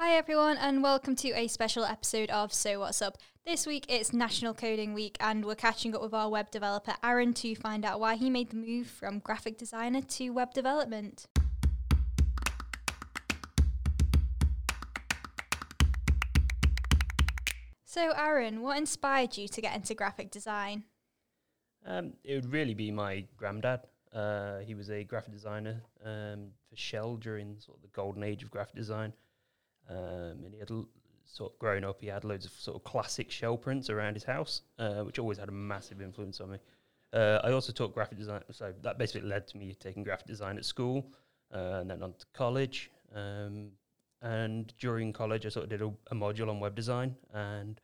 Hi, everyone, and welcome to a special episode of So What's Up. This week it's National Coding Week, and we're catching up with our web developer Aaron to find out why he made the move from graphic designer to web development. So, Aaron, what inspired you to get into graphic design? Um, it would really be my granddad. Uh, he was a graphic designer um, for Shell during sort of the golden age of graphic design. Um, and he had l- sort of grown up, he had loads of sort of classic Shell prints around his house, uh, which always had a massive influence on me. Uh, I also taught graphic design, so that basically led to me taking graphic design at school uh, and then on to college. Um, and during college, I sort of did a, a module on web design, and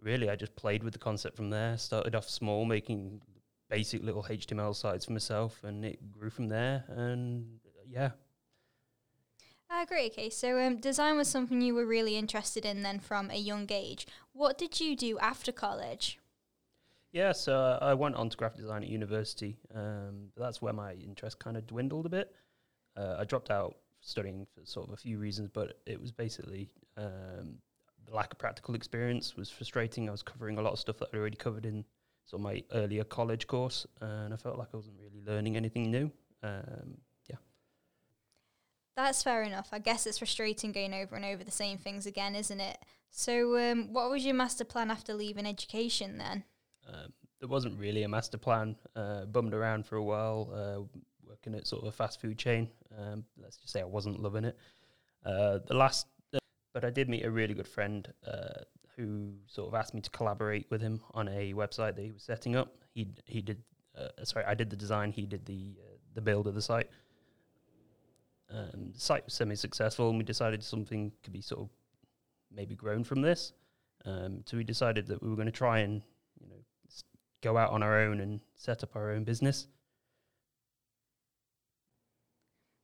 really, I just played with the concept from there. Started off small, making basic little HTML sites for myself, and it grew from there. And yeah, Ah, great. Okay, so um, design was something you were really interested in then from a young age. What did you do after college? Yeah, so uh, I went on to graphic design at university. Um, that's where my interest kind of dwindled a bit. Uh, I dropped out studying for sort of a few reasons, but it was basically um, the lack of practical experience was frustrating. I was covering a lot of stuff that I'd already covered in sort of my earlier college course, and I felt like I wasn't really learning anything new. Um, That's fair enough. I guess it's frustrating going over and over the same things again, isn't it? So, um, what was your master plan after leaving education then? Um, there wasn't really a master plan. Uh, bummed around for a while, uh, working at sort of a fast food chain. Um, let's just say I wasn't loving it. Uh, the last, uh, but I did meet a really good friend uh, who sort of asked me to collaborate with him on a website that he was setting up. He he did, uh, sorry, I did the design. He did the uh, the build of the site. Um, the site was semi-successful, and we decided something could be sort of maybe grown from this. Um, so we decided that we were going to try and you know go out on our own and set up our own business.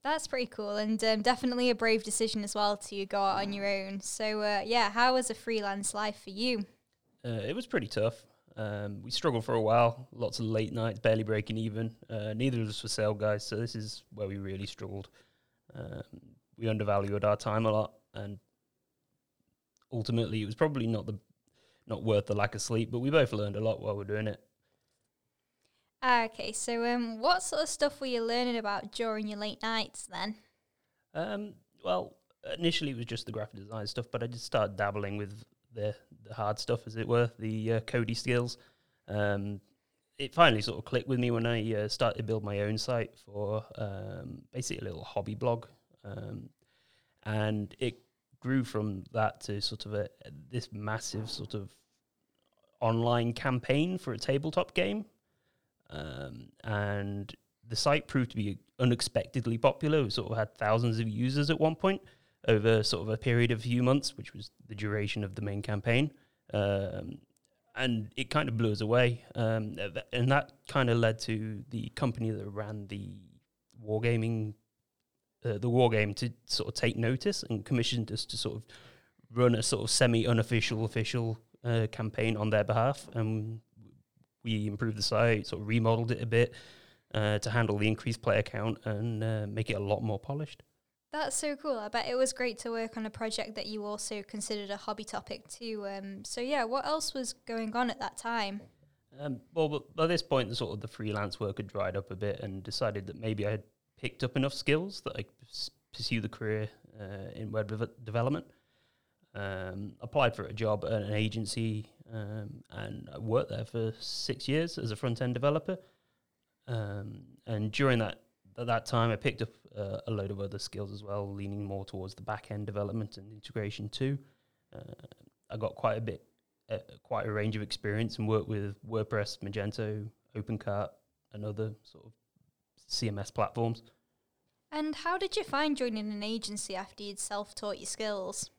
That's pretty cool and um, definitely a brave decision as well to go out on your own. So, uh, yeah, how was a freelance life for you? Uh, it was pretty tough. Um, we struggled for a while, lots of late nights, barely breaking even. Uh, neither of us were sale guys, so this is where we really struggled. Um, we undervalued our time a lot, and ultimately, it was probably not the not worth the lack of sleep. But we both learned a lot while we're doing it. Ah, okay, so um, what sort of stuff were you learning about during your late nights then? Um, well, initially it was just the graphic design stuff, but I just started dabbling with the the hard stuff, as it were, the uh, Cody skills. Um, it finally sort of clicked with me when I uh, started to build my own site for um, basically a little hobby blog, um, and it grew from that to sort of a this massive sort of online campaign for a tabletop game, um, and the site proved to be unexpectedly popular. We sort of had thousands of users at one point over sort of a period of a few months, which was the duration of the main campaign. Um, and it kind of blew us away. Um, and that kind of led to the company that ran the wargaming, uh, the war game to sort of take notice and commissioned us to sort of run a sort of semi-unofficial, official uh, campaign on their behalf. And we improved the site, sort of remodeled it a bit uh, to handle the increased player count and uh, make it a lot more polished. That's so cool. I bet it was great to work on a project that you also considered a hobby topic too. Um, so, yeah, what else was going on at that time? Um, well, by this point, the sort of the freelance work had dried up a bit, and decided that maybe I had picked up enough skills that I could pursue the career uh, in web development. Um, applied for a job at an agency, um, and I worked there for six years as a front end developer. Um, and during that at that time, I picked up uh, a load of other skills as well, leaning more towards the back end development and integration too. Uh, I got quite a bit, uh, quite a range of experience and worked with WordPress, Magento, OpenCart, and other sort of CMS platforms. And how did you find joining an agency after you'd self taught your skills?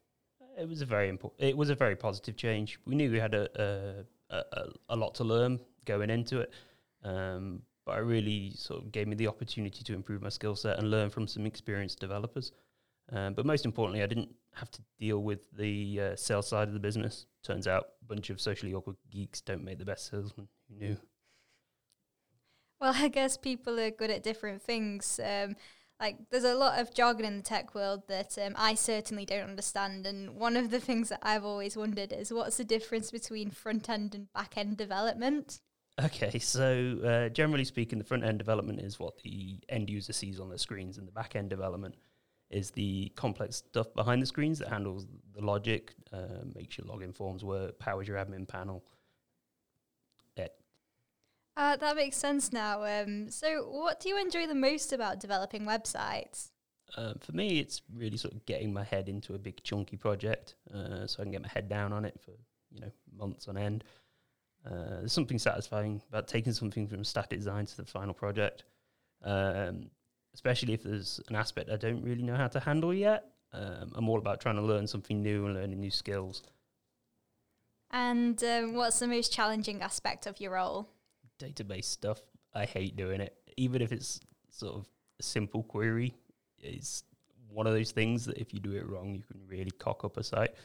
It was a very important. It was a very positive change. We knew we had a a, a, a lot to learn going into it, um, but it really sort of gave me the opportunity to improve my skill set and learn from some experienced developers. Um, but most importantly, I didn't have to deal with the uh, sales side of the business. Turns out, a bunch of socially awkward geeks don't make the best salesmen. Who knew? Well, I guess people are good at different things. Um, like there's a lot of jargon in the tech world that um, I certainly don't understand. And one of the things that I've always wondered is what's the difference between front end and back end development? Okay, so uh, generally speaking, the front end development is what the end user sees on the screens, and the back end development is the complex stuff behind the screens that handles the logic, uh, makes your login forms work, powers your admin panel. Yeah. Uh, that makes sense now. Um, so, what do you enjoy the most about developing websites? Um, for me, it's really sort of getting my head into a big chunky project, uh, so I can get my head down on it for you know months on end. Uh, there's something satisfying about taking something from static design to the final project. Um, especially if there's an aspect I don't really know how to handle yet. Um, I'm all about trying to learn something new and learning new skills. And um, what's the most challenging aspect of your role? Database stuff. I hate doing it, even if it's sort of a simple query. It's one of those things that if you do it wrong, you can really cock up a site.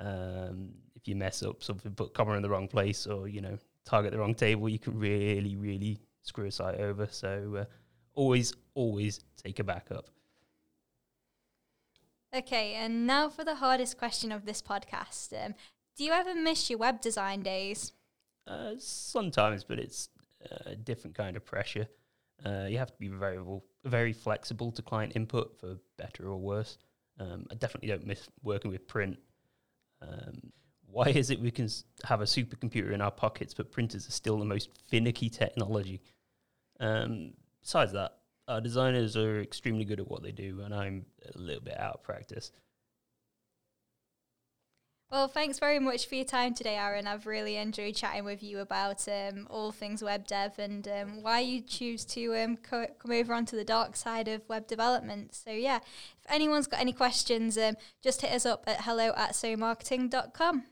Um, you mess up something, put comma in the wrong place, or you know target the wrong table, you can really, really screw a site over. So uh, always, always take a backup. Okay, and now for the hardest question of this podcast. Um, do you ever miss your web design days? Uh, sometimes, but it's a different kind of pressure. Uh, you have to be very, very flexible to client input for better or worse. Um, I definitely don't miss working with print. Um, why is it we can have a supercomputer in our pockets, but printers are still the most finicky technology? Um, besides that, our designers are extremely good at what they do, and I'm a little bit out of practice. Well, thanks very much for your time today, Aaron. I've really enjoyed chatting with you about um, all things web dev and um, why you choose to um, co- come over onto the dark side of web development. So, yeah, if anyone's got any questions, um, just hit us up at hello at somarketing.com.